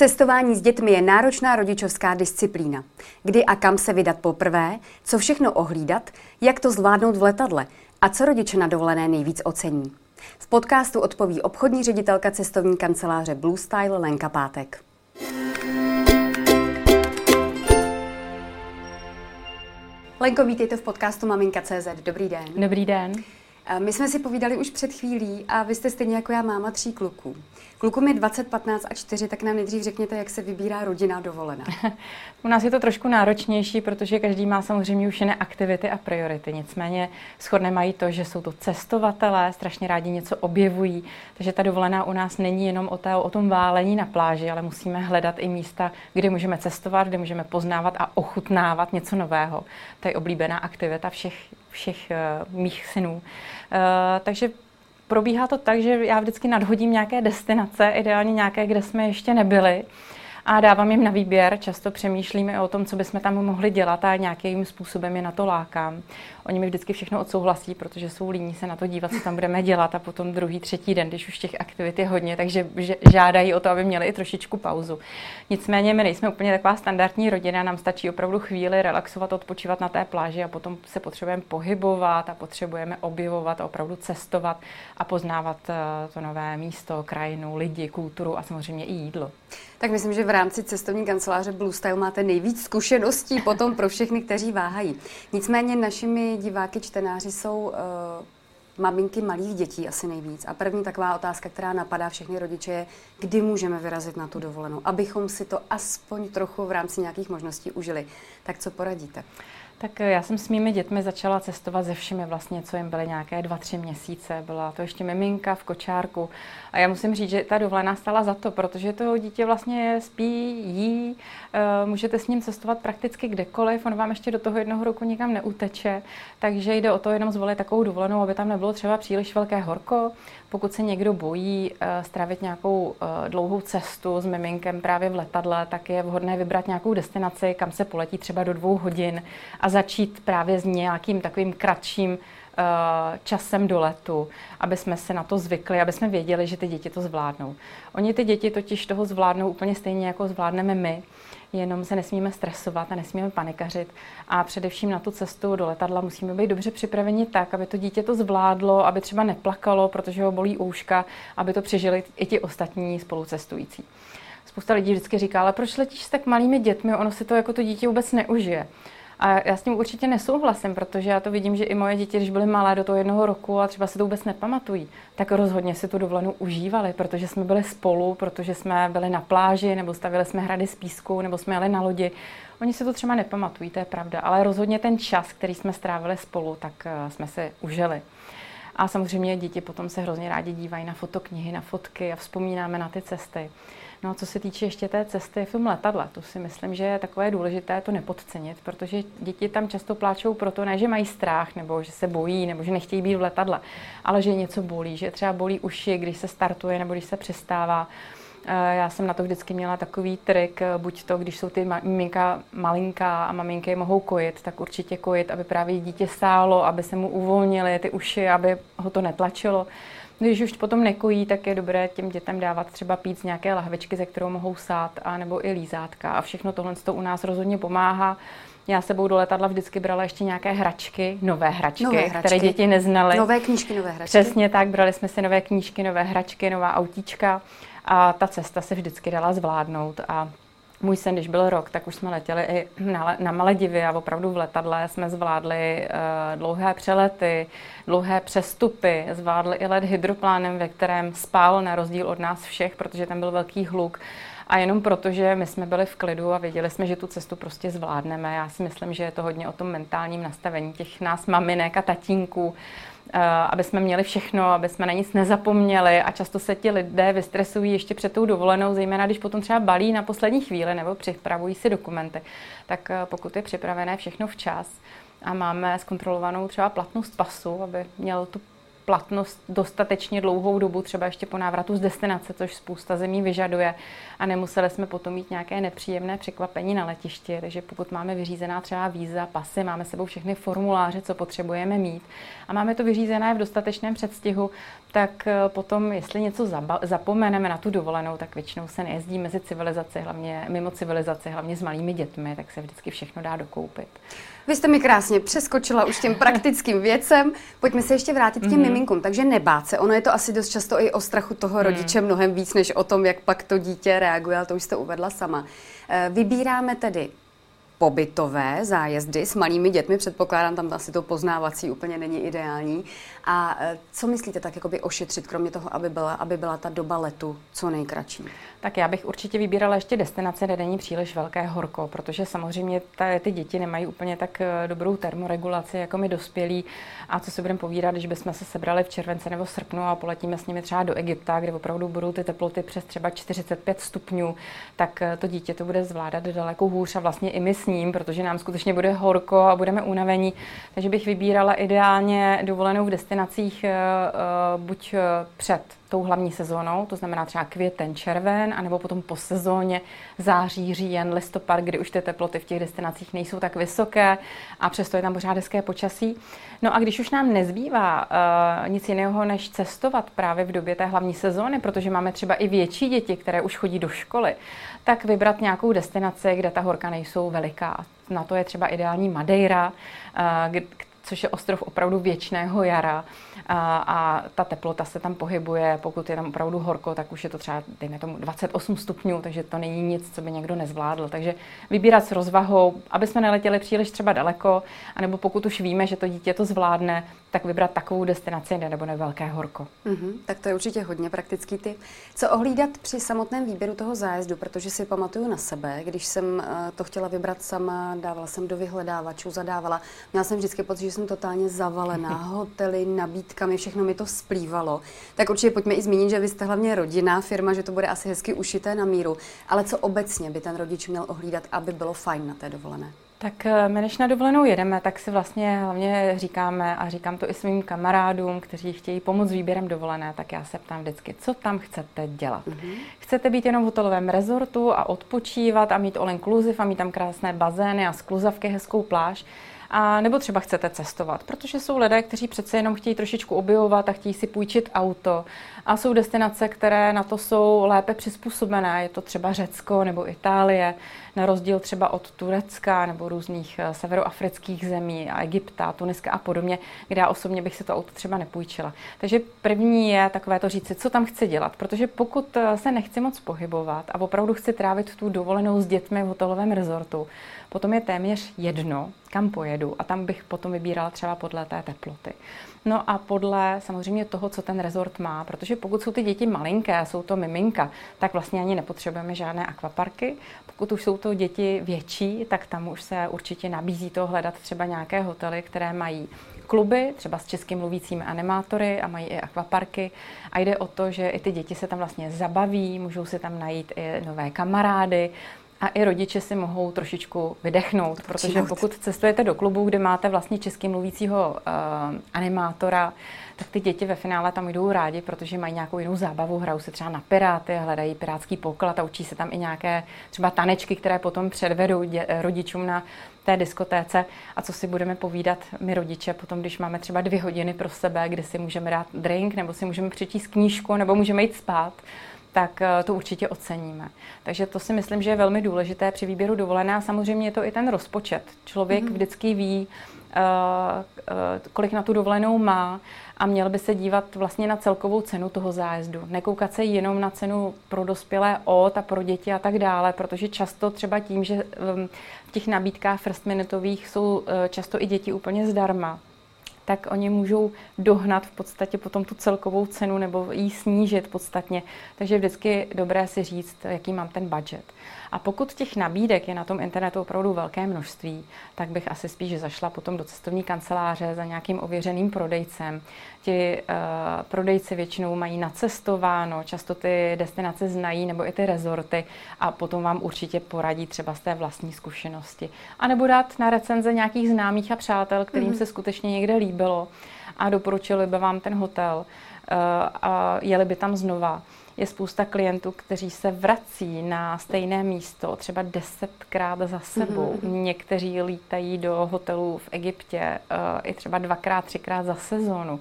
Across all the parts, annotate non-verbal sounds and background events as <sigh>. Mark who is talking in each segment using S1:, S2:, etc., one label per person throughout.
S1: Cestování s dětmi je náročná rodičovská disciplína. Kdy a kam se vydat poprvé, co všechno ohlídat, jak to zvládnout v letadle a co rodiče na dovolené nejvíc ocení. V podcastu odpoví obchodní ředitelka cestovní kanceláře Blue Style Lenka Pátek. Lenko, vítejte v podcastu Maminka.cz. Dobrý den.
S2: Dobrý den.
S1: My jsme si povídali už před chvílí a vy jste stejně jako já máma tří kluků. Klukům je 20, 15 a 4, tak nám nejdřív řekněte, jak se vybírá rodina dovolená. <laughs>
S2: U nás je to trošku náročnější, protože každý má samozřejmě už jiné aktivity a priority. Nicméně shodné mají to, že jsou to cestovatelé, strašně rádi něco objevují, takže ta dovolená u nás není jenom o, té, o tom válení na pláži, ale musíme hledat i místa, kde můžeme cestovat, kde můžeme poznávat a ochutnávat něco nového. To je oblíbená aktivita všech, všech uh, mých synů. Uh, takže probíhá to tak, že já vždycky nadhodím nějaké destinace, ideálně nějaké, kde jsme ještě nebyli a dávám jim na výběr. Často přemýšlíme o tom, co bychom tam mohli dělat a nějakým způsobem je na to lákám. Oni mi vždycky všechno odsouhlasí, protože jsou líní se na to dívat, co tam budeme dělat a potom druhý, třetí den, když už těch aktivit je hodně, takže žádají o to, aby měli i trošičku pauzu. Nicméně my nejsme úplně taková standardní rodina, nám stačí opravdu chvíli relaxovat, odpočívat na té pláži a potom se potřebujeme pohybovat a potřebujeme objevovat a opravdu cestovat a poznávat eh, to nové místo, krajinu, lidi, kulturu a samozřejmě i jídlo.
S1: Tak myslím, že v rámci cestovní kanceláře Blue Style máte nejvíc zkušeností potom pro všechny, kteří váhají. Nicméně našimi diváky, čtenáři jsou uh, maminky malých dětí asi nejvíc. A první taková otázka, která napadá všechny rodiče, je, kdy můžeme vyrazit na tu dovolenou, abychom si to aspoň trochu v rámci nějakých možností užili. Tak co poradíte?
S2: Tak eh, já jsem s mými dětmi začala cestovat ze všemi vlastně, co jim byly nějaké dva, tři měsíce. Byla to ještě miminka v kočárku. A já musím říct, že ta dovolená stala za to, protože to dítě vlastně spí, jí, eh, můžete s ním cestovat prakticky kdekoliv, on vám ještě do toho jednoho roku nikam neuteče, takže jde o to jenom zvolit takovou dovolenou, aby tam nebylo třeba příliš velké horko. Pokud se někdo bojí eh, stravit nějakou dlouhou cestu s miminkem právě v letadle, tak je vhodné vybrat nějakou destinaci, kam se poletí třeba do dvou hodin a začít právě s nějakým takovým kratším uh, časem do letu, aby jsme se na to zvykli, aby jsme věděli, že ty děti to zvládnou. Oni ty děti totiž toho zvládnou úplně stejně, jako zvládneme my, jenom se nesmíme stresovat a nesmíme panikařit. A především na tu cestu do letadla musíme být dobře připraveni tak, aby to dítě to zvládlo, aby třeba neplakalo, protože ho bolí ouška, aby to přežili i ti ostatní spolucestující. Spousta lidí vždycky říká, ale proč letíš s tak malými dětmi, ono si to jako to dítě vůbec neužije. A já s tím určitě nesouhlasím, protože já to vidím, že i moje děti, když byly malé do toho jednoho roku a třeba si to vůbec nepamatují, tak rozhodně si tu dovolenou užívali, protože jsme byli spolu, protože jsme byli na pláži, nebo stavili jsme hrady z písku, nebo jsme jeli na lodi. Oni si to třeba nepamatují, to je pravda, ale rozhodně ten čas, který jsme strávili spolu, tak eh, jsme si užili. A samozřejmě děti potom se hrozně rádi dívají na fotoknihy, na fotky a vzpomínáme na ty cesty. No a co se týče ještě té cesty v tom letadle, to si myslím, že je takové důležité to nepodcenit, protože děti tam často pláčou proto, ne, že mají strach, nebo že se bojí, nebo že nechtějí být v letadle, ale že něco bolí, že třeba bolí uši, když se startuje nebo když se přestává. Eh, já jsem na to vždycky měla takový trik, eh, buď to, když jsou ty miminka malinká a maminky mohou kojit, tak určitě kojit, aby právě dítě stálo, aby se mu uvolnily ty uši, aby ho to netlačilo. Když už potom nekojí, tak je dobré těm dětem dávat třeba pít z nějaké lahvičky, ze kterou mohou sát, a nebo i lízátka. A všechno tohle to u nás rozhodně pomáhá. Já sebou do letadla vždycky brala ještě nějaké hračky, nové hračky, nové hračky. které děti neznaly.
S1: Nové knížky, nové hračky.
S2: Přesně tak, brali jsme si nové knížky, nové hračky, nová autíčka a ta cesta se vždycky dala zvládnout. A můj sen, když byl rok, tak už jsme letěli i na, na Maledivy a opravdu v letadle jsme zvládli uh, dlouhé přelety, dlouhé přestupy, zvládli i let hydroplánem, ve kterém spal na rozdíl od nás všech, protože tam byl velký hluk. A jenom proto, že my jsme byli v klidu a věděli jsme, že tu cestu prostě zvládneme. Já si myslím, že je to hodně o tom mentálním nastavení těch nás maminek a tatínků, Eh, aby jsme měli všechno, aby jsme na nic nezapomněli a často se ti lidé vystresují ještě před tou dovolenou, zejména když potom třeba balí na poslední chvíli nebo připravují si dokumenty, tak eh, pokud je připravené všechno včas a máme zkontrolovanou třeba platnost pasu, aby měl tu platnost dostatečně dlouhou dobu, třeba ještě po návratu z destinace, což spousta zemí vyžaduje a nemuseli jsme potom mít nějaké nepříjemné překvapení na letišti. Takže pokud máme vyřízená třeba víza, pasy, máme sebou všechny formuláře, co potřebujeme mít a máme to vyřízené v dostatečném předstihu, tak eh, potom, jestli něco zapomeneme na tu dovolenou, tak většinou se nejezdí mezi civilizaci, hlavně mimo civilizaci, hlavně s malými dětmi, tak se vždycky všechno dá dokoupit.
S1: Vy jste mi krásně přeskočila už těm <laughs> praktickým věcem. Pojďme se ještě vrátit k těm mm-hmm. miminkům. Takže nebát se. Ono je to asi dost často i o strachu toho mm. rodiče mnohem víc, než o tom, jak pak to dítě reaguje, ale to už jste uvedla sama. Eh, vybíráme tedy pobytové zájezdy s malými dětmi, předpokládám, tam asi to poznávací úplně není ideální. A e, co myslíte tak jakoby ošetřit, kromě toho, aby byla, aby byla ta doba letu co nejkratší?
S2: Tak já bych určitě vybírala ještě destinace, kde není příliš velké horko, protože samozřejmě ta, ty děti nemají úplně tak e, dobrou termoregulaci jako my dospělí. A co si budeme povídat, když bychom se sebrali v červenci nebo srpnu a poletíme s nimi třeba do Egypta, kde opravdu budou ty teploty přes třeba 45 stupňů, tak e, to dítě to bude zvládat daleko hůř a vlastně i my s ním, protože nám skutečně bude horko a budeme unavení. Takže bych vybírala ideálně dovolenou v destinacích eh, eh, buď eh, před tou hlavní sezónou, to znamená třeba květen, červen, anebo potom po sezóně září, říjen, listopad, kdy už ty teploty v těch destinacích nejsou tak vysoké a přesto je tam pořád hezké počasí. No a když už nám nezbývá uh, nic jiného, než cestovat právě v době té hlavní sezóny, protože máme třeba i větší děti, které už chodí do školy, tak vybrat nějakou destinaci, kde ta horka nejsou veliká. Na to je třeba ideální Madeira, uh, což je ostrov opravdu věčného jara a, a ta teplota se tam pohybuje, pokud je tam opravdu horko, tak už je to třeba, dejme tomu, 28 stupňů, takže to není nic, co by někdo nezvládl. Takže vybírat s rozvahou, aby jsme neletěli příliš třeba daleko, anebo pokud už víme, že to dítě to zvládne, tak vybrat takovou destinaci nebo na velké horko.
S1: Mm-hmm, tak to je určitě hodně praktický ty. Co ohlídat při samotném výběru toho zájezdu, protože si pamatuju na sebe, když jsem eh, to chtěla vybrat sama, dávala jsem do vyhledávačů, zadávala. Měla jsem vždycky pocit, že jsem totálně zavalená, <laughs> hotely, nabídkami, všechno mi to splývalo. Tak určitě pojďme i zmínit, že vy jste hlavně rodinná firma, že to bude asi hezky ušité na míru. Ale co obecně by ten rodič měl ohlídat, aby bylo fajn na té dovolené?
S2: Tak eh, my, než na dovolenou jedeme, tak si vlastně hlavně říkáme, a říkám to i svým kamarádům, kteří chtějí pomoct s výběrem dovolené, tak já se ptám vždycky, co tam chcete dělat. Mm-hmm. Chcete být jenom v hotelovém rezortu a odpočívat a mít all inclusive a mít tam krásné bazény a skluzavky, hezkou pláž, a nebo třeba chcete cestovat, protože jsou lidé, kteří přece jenom chtějí trošičku objevovat a chtějí si půjčit auto. A jsou destinace, které na to jsou lépe přizpůsobené. Je to třeba Řecko nebo Itálie, na rozdíl třeba od Turecka nebo různých eh, severoafrických zemí a Egypta, Tuniska a podobně, kde já osobně bych si to auto třeba nepůjčila. Takže první je takové to říci, co tam chci dělat, protože pokud eh, se nechci moc pohybovat a opravdu chci trávit tu dovolenou s dětmi v hotelovém rezortu, potom je téměř jedno, kam pojedu a tam bych potom vybírala třeba podle té teploty. No a podle samozřejmě toho, co ten rezort má, protože pokud jsou ty děti malinké, jsou to miminka, tak vlastně ani nepotřebujeme žádné akvaparky. Pokud už jsou to děti větší, tak tam už se určitě nabízí to hledat třeba nějaké hotely, které mají kluby, třeba s českým mluvícími animátory a mají i akvaparky. A jde o to, že i ty děti se tam vlastně zabaví, můžou si tam najít i nové kamarády, a i rodiče si mohou trošičku vydechnout, protože pokud cestujete do klubu, kde máte vlastně česky mluvícího uh, animátora, tak ty děti ve finále tam jdou rádi, protože mají nějakou jinou zábavu, hrajou se třeba na piráty, hledají pirátský poklad a učí se tam i nějaké třeba tanečky, které potom předvedou dě, rodičům na té diskotéce. A co si budeme povídat my rodiče potom, když máme třeba dvě hodiny pro sebe, kde si můžeme dát drink, nebo si můžeme přečíst knížku, nebo můžeme jít spát, tak eh, to určitě oceníme. Takže to si myslím, že je velmi důležité při výběru dovolené a samozřejmě je to i ten rozpočet. Člověk mm-hmm. vždycky ví, eh, eh, kolik na tu dovolenou má a měl by se dívat vlastně na celkovou cenu toho zájezdu. Nekoukat se jenom na cenu pro dospělé od a pro děti a tak dále, protože často třeba tím, že ehm, v těch nabídkách first minutových jsou často i děti úplně zdarma, tak oni můžou dohnat v podstatě potom tu celkovou cenu nebo ji snížit podstatně. Takže vždycky dobré si říct, jaký mám ten budget. A pokud těch nabídek je na tom internetu opravdu velké množství, tak bych asi spíš zašla potom do cestovní kanceláře za nějakým ověřeným prodejcem. Ti uh, prodejci většinou mají nacestováno, často ty destinace znají nebo i ty rezorty a potom vám určitě poradí třeba z té vlastní zkušenosti. A nebo dát na recenze nějakých známých a přátel, kterým mm-hmm. se skutečně někde líbilo a doporučili by vám ten hotel uh, a jeli by tam znova je spousta klientů, kteří se vrací na stejné místo třeba desetkrát za sebou. Mm-hmm. Někteří lítají do hotelů v Egyptě uh, i třeba dvakrát, třikrát za sezónu.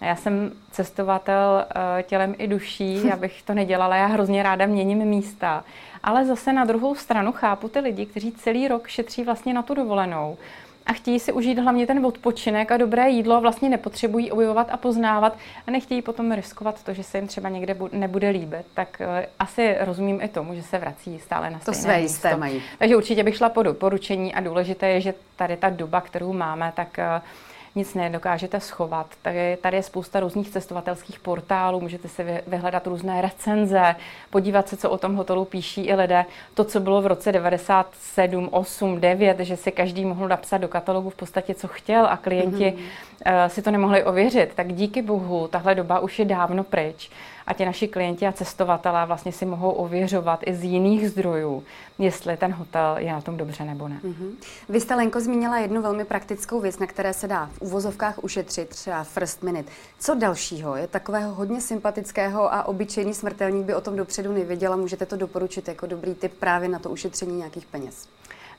S2: Já jsem cestovatel eh, tělem i duší, <laughs> abych to nedělala, já hrozně ráda měním místa. Ale zase na druhou stranu chápu ty lidi, kteří celý rok šetří vlastně na tu dovolenou a chtějí si užít hlavně ten odpočinek a dobré jídlo, vlastně nepotřebují objevovat a poznávat a nechtějí potom riskovat to, že se jim třeba někde nebude líbit, tak uh, asi rozumím i tomu, že se vrací stále na
S1: to své jisté mají.
S2: Takže určitě bych šla po doporučení a důležité je, že tady ta doba, kterou máme, tak uh, nic nedokážete schovat. Tady, tady je spousta různých cestovatelských portálů, můžete si vyhledat různé recenze, podívat se, co o tom hotelu píší i lidé. To, co bylo v roce 97, 8, 9, že si každý mohl napsat do katalogu v podstatě, co chtěl a klienti mm-hmm. si to nemohli ověřit. Tak díky bohu, tahle doba už je dávno pryč a ti naši klienti a cestovatelé vlastně si mohou ověřovat i z jiných zdrojů, jestli ten hotel je na tom dobře nebo ne. Mm-hmm.
S1: Vy jste, Lenko, zmínila jednu velmi praktickou věc, na které se dá v uvozovkách ušetřit, třeba first minute. Co dalšího je takového hodně sympatického a obyčejný smrtelník by o tom dopředu nevěděl a můžete to doporučit jako dobrý tip právě na to ušetření nějakých peněz?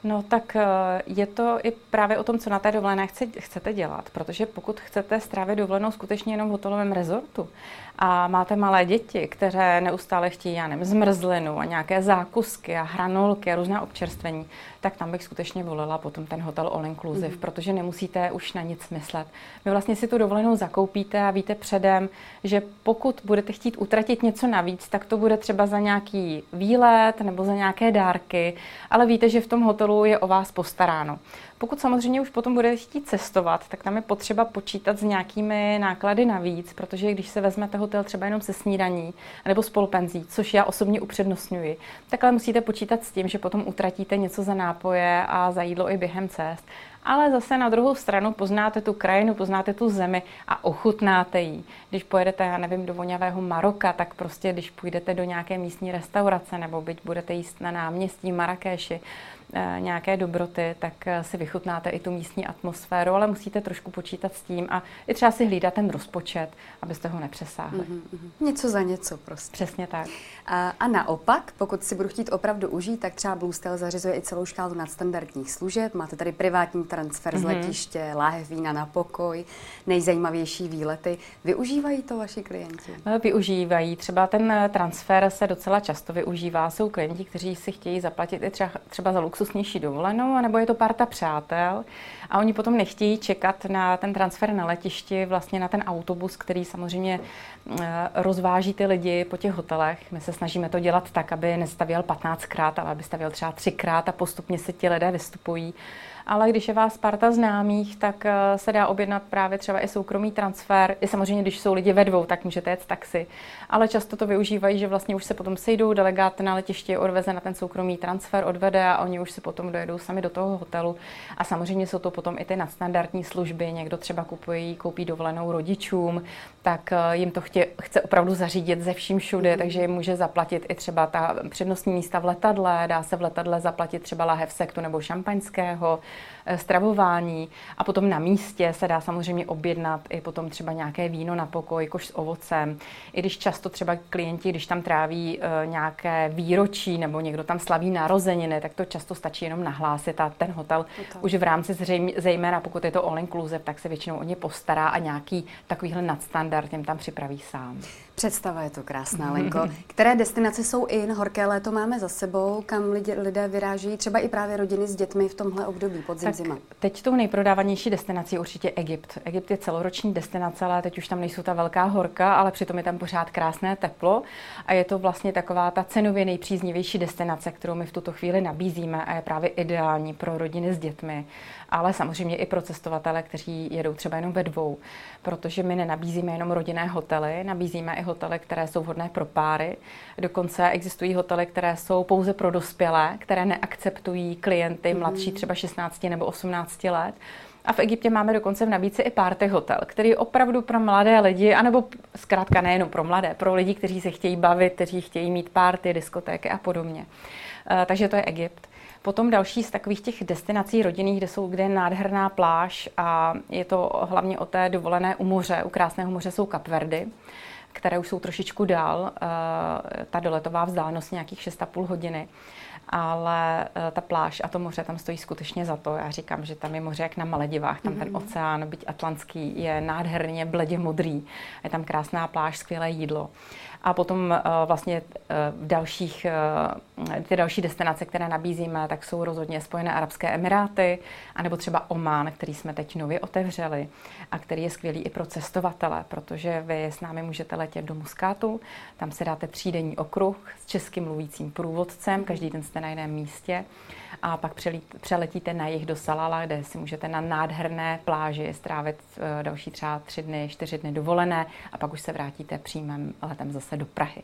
S2: No tak eh, je to i právě o tom, co na té dovolené chcete dělat, protože pokud chcete strávit dovolenou skutečně jenom v hotelovém rezortu a máte malé děti, které neustále chtějí, já nevím, zmrzlinu a nějaké zákusky a hranolky a různá občerstvení, tak tam bych skutečně volila potom ten hotel all inclusive, mm-hmm. protože nemusíte už na nic myslet. Vy vlastně si tu dovolenou zakoupíte a víte předem, že pokud budete chtít utratit něco navíc, tak to bude třeba za nějaký výlet nebo za nějaké dárky, ale víte, že v tom hotelu je o vás postaráno. Pokud samozřejmě už potom budete chtít cestovat, tak tam je potřeba počítat s nějakými náklady navíc, protože když se vezmete hotel třeba jenom se snídaní nebo spolupenzí, což já osobně upřednostňuji, tak ale musíte počítat s tím, že potom utratíte něco za nápoje a za jídlo i během cest ale zase na druhou stranu poznáte tu krajinu, poznáte tu zemi a ochutnáte ji. Když pojedete, já nevím, do voňavého Maroka, tak prostě když půjdete do nějaké místní restaurace nebo byť budete jíst na náměstí Marrakeši, nějaké dobroty, tak eh, si vychutnáte i tu místní atmosféru, ale musíte trošku počítat s tím a i třeba si hlídat ten rozpočet, abyste ho nepřesáhli. Mm-hmm.
S1: Něco za něco prostě.
S2: Přesně tak.
S1: A, a naopak, pokud si budu chtít opravdu užít, tak třeba Blue Style zařizuje i celou škálu nadstandardních služeb. Máte tady privátní transfer mm-hmm. z mhm. letiště, láhev vína na pokoj, nejzajímavější výlety. Využívají to vaši klienti?
S2: No, využívají. Třeba ten transfer se docela často využívá. Jsou klienti, kteří si chtějí zaplatit i třeba, třeba za luxusnější dovolenou, nebo je to parta přátel a oni potom nechtějí čekat na ten transfer na letišti, vlastně na ten autobus, který samozřejmě eh, rozváží ty lidi po těch hotelech. My se snažíme to dělat tak, aby nestavěl 15krát, ale aby stavěl třeba třikrát a postupně se ti lidé vystupují ale když je vás parta známých, tak eh, se dá objednat právě třeba i soukromý transfer. I samozřejmě, když jsou lidi ve dvou, tak můžete jet taxi. Ale často to využívají, že vlastně už se potom sejdou, delegát na letiště odveze na ten soukromý transfer, odvede a oni už se potom dojedou sami do toho hotelu. A samozřejmě jsou to potom i ty nadstandardní služby. Někdo třeba kupuje, koupí dovolenou rodičům, tak eh, jim to chtě, chce opravdu zařídit ze vším všude, mm. takže jim může zaplatit i třeba ta přednostní místa v letadle, dá se v letadle zaplatit třeba lahev sektu nebo šampaňského, stravování a potom na místě se dá samozřejmě objednat i potom třeba nějaké víno na pokoj, kož s ovocem. I když často třeba klienti, když tam tráví uh, nějaké výročí nebo někdo tam slaví narozeniny, tak to často stačí jenom nahlásit a ten hotel Total. už v rámci zřejmě, zejména pokud je to all inclusive, tak se většinou o ně postará a nějaký takovýhle nadstandard jim tam připraví sám.
S1: Představa je to krásná, <laughs> Lenko. Které destinace jsou in? Horké léto máme za sebou, kam lidé, lidé vyráží, třeba i právě rodiny s dětmi v tomhle období podzim tak zima.
S2: Teď tou nejprodávanější destinací je určitě Egypt. Egypt je celoroční destinace, ale teď už tam nejsou ta velká horka, ale přitom je tam pořád krásné teplo a je to vlastně taková ta cenově nejpříznivější destinace, kterou my v tuto chvíli nabízíme a je právě ideální pro rodiny s dětmi, ale samozřejmě i pro cestovatele, kteří jedou třeba jenom ve dvou, protože my nenabízíme jenom rodinné hotely, nabízíme i hotely, které jsou vhodné pro páry. Dokonce existují hotely, které jsou pouze pro dospělé, které neakceptují klienty mm. mladší třeba 16 nebo 18 let. A v Egyptě máme dokonce v nabídce i party hotel, který je opravdu pro mladé lidi, anebo zkrátka nejenom pro mladé, pro lidi, kteří se chtějí bavit, kteří chtějí mít party, diskotéky a podobně. Eh, takže to je Egypt. Potom další z takových těch destinací rodinných, kde, jsou, kde je nádherná pláž a je to hlavně o té dovolené u moře, u krásného moře jsou Kapverdy. Které už jsou trošičku dál. Ta doletová vzdálenost nějakých 6,5 hodiny ale ta pláž a to moře tam stojí skutečně za to. Já říkám, že tam je moře jak na Maledivách, tam mm-hmm. ten oceán, byť atlantský, je nádherně bledě modrý. Je tam krásná pláž, skvělé jídlo. A potom uh, vlastně uh, dalších, uh, ty další destinace, které nabízíme, tak jsou rozhodně Spojené Arabské Emiráty, anebo třeba Oman, který jsme teď nově otevřeli a který je skvělý i pro cestovatele, protože vy s námi můžete letět do Muskátu, tam si dáte třídenní okruh s českým mluvícím průvodcem, každý den jste na jiném místě a pak přeletíte na jih do Salala, kde si můžete na nádherné pláži strávit další třeba tři dny, čtyři dny dovolené a pak už se vrátíte přímým letem zase do Prahy.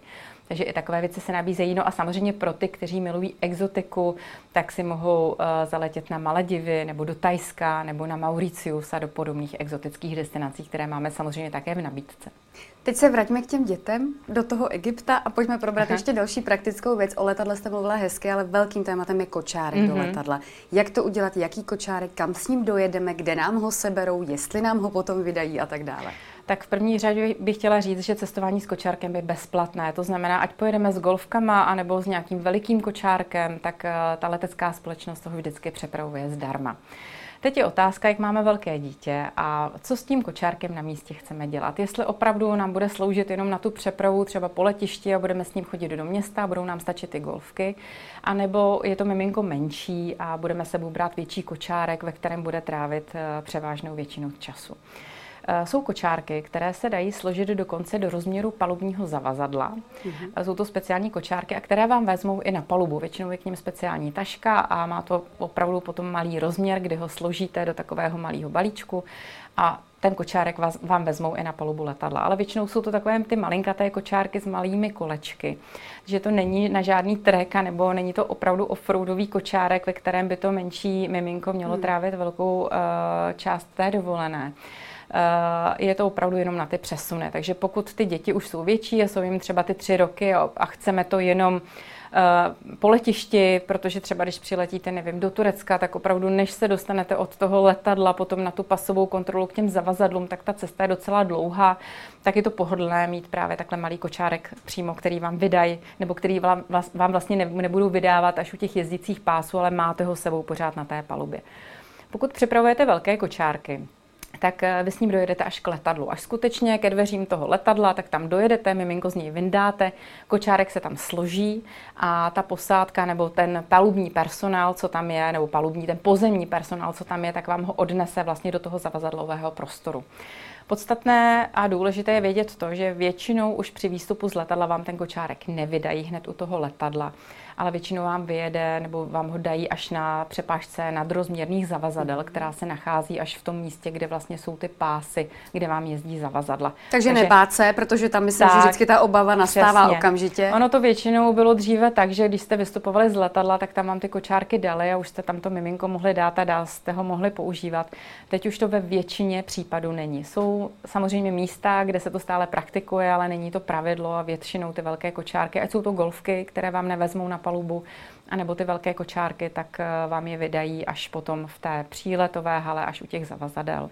S2: Takže i takové věci se nabízejí. No a samozřejmě pro ty, kteří milují exotiku, tak si mohou uh, zaletět na Maledivy nebo do Tajska nebo na Mauricius a do podobných exotických destinací, které máme samozřejmě také v nabídce.
S1: Teď se vraťme k těm dětem do toho Egypta a pojďme probrat Aha. ještě další praktickou věc. O letadle jste mluvila hezky, ale velkým tématem je kočárek mm-hmm. do mhm. letadla. Jak to udělat, jaký kočárek, kam s ním dojedeme, kde nám ho seberou, jestli nám ho potom vydají a tak dále.
S2: Tak v první řadě bych chtěla říct, že cestování s kočárkem je bezplatné. To znamená, ať pojedeme s golfkama anebo s nějakým velikým kočárkem, tak eh, ta letecká společnost toho vždycky přepravuje zdarma. Teď je otázka, jak máme velké dítě a co s tím kočárkem na místě chceme dělat. Jestli opravdu nám bude sloužit jenom na tu přepravu třeba po letišti a budeme s ním chodit do města, budou nám stačit ty golfky, anebo je to miminko menší a budeme sebou brát větší kočárek, ve kterém bude trávit eh, převážnou většinu času. Eh, jsou kočárky, které se dají složit dokonce do rozměru palubního zavazadla. Mm-hmm. Jsou to speciální kočárky, a které vám vezmou i na palubu. Většinou je k ním speciální taška a má to opravdu potom malý rozměr, kdy ho složíte do takového malého balíčku a ten kočárek vás, vám vezmou i na palubu letadla. Ale většinou jsou to takové ty malinkaté kočárky s malými kolečky. Že to není na žádný trek, nebo není to opravdu offroadový kočárek, ve kterém by to menší miminko mělo hmm. trávit velkou uh, část té dovolené. Eh, je to opravdu jenom na ty přesuny. Takže pokud ty děti už jsou větší a jsou jim třeba ty tři roky a chceme to jenom eh, po letišti, protože třeba když přiletíte, nevím, do Turecka, tak opravdu než se dostanete od toho letadla potom na tu pasovou kontrolu k těm zavazadlům, tak ta cesta je docela dlouhá, tak je to pohodlné mít právě takhle malý kočárek přímo, který vám vydají, nebo který vám, vám vlastně nebudou vydávat až u těch jezdících pásů, ale máte ho sebou pořád na té palubě. Pokud připravujete velké kočárky, tak eh, vy s ním dojedete až k letadlu. Až skutečně ke dveřím toho letadla, tak tam dojedete, miminko z něj vyndáte, kočárek se tam složí a ta posádka nebo ten palubní personál, co tam je, nebo palubní, ten pozemní personál, co tam je, tak vám ho odnese vlastně do toho zavazadlového prostoru. Podstatné a důležité je vědět to, že většinou už při výstupu z letadla vám ten kočárek nevydají hned u toho letadla, ale většinou vám vyjede nebo vám ho dají až na přepážce nadrozměrných zavazadel, mhm. která se nachází až v tom místě, kde vlastně jsou ty pásy, kde vám jezdí zavazadla.
S1: Takže, Takže nebát se, protože tam myslím, tak, že vždycky ta obava nastává přesně. okamžitě.
S2: Ono to většinou bylo dříve tak, že když jste vystupovali z letadla, tak tam vám ty kočárky dali a už jste tam to miminko mohli dát a dál jste ho mohli používat. Teď už to ve většině případů není. Jsou samozřejmě místa, kde se to stále praktikuje, ale není to pravidlo a většinou ty velké kočárky, ať jsou to golfky, které vám nevezmou na palubu, anebo ty velké kočárky, tak eh, vám je vydají až potom v té příletové hale, až u těch zavazadel.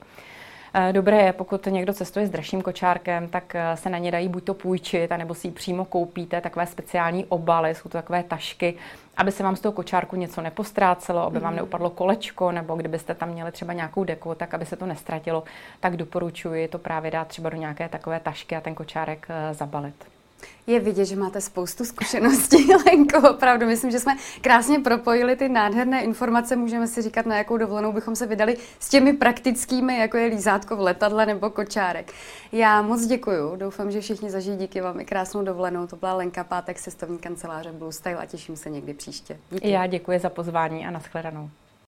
S2: Eh, dobré je, pokud někdo cestuje s dražším kočárkem, tak eh, se na ně dají buď to půjčit, anebo si ji přímo koupíte, takové speciální obaly, jsou to takové tašky, aby se vám z toho kočárku něco nepostrácelo, aby vám mhm. neupadlo kolečko, nebo kdybyste tam měli třeba nějakou deku, tak aby se to nestratilo, tak doporučuji to právě dát třeba do nějaké takové tašky a ten kočárek zabalit.
S1: Je vidět, že máte spoustu zkušeností, <laughs> Lenko, opravdu. Myslím, že jsme krásně propojili ty nádherné informace. Můžeme si říkat, na jakou dovolenou bychom se vydali s těmi praktickými, jako je lízátko v letadle nebo kočárek. Já moc děkuju. Doufám, že všichni zažijí díky vám i krásnou dovolenou. To byla Lenka Pátek, cestovní kanceláře Blue Style a těším se někdy příště.
S2: Díky. Já děkuji za pozvání a nashledanou.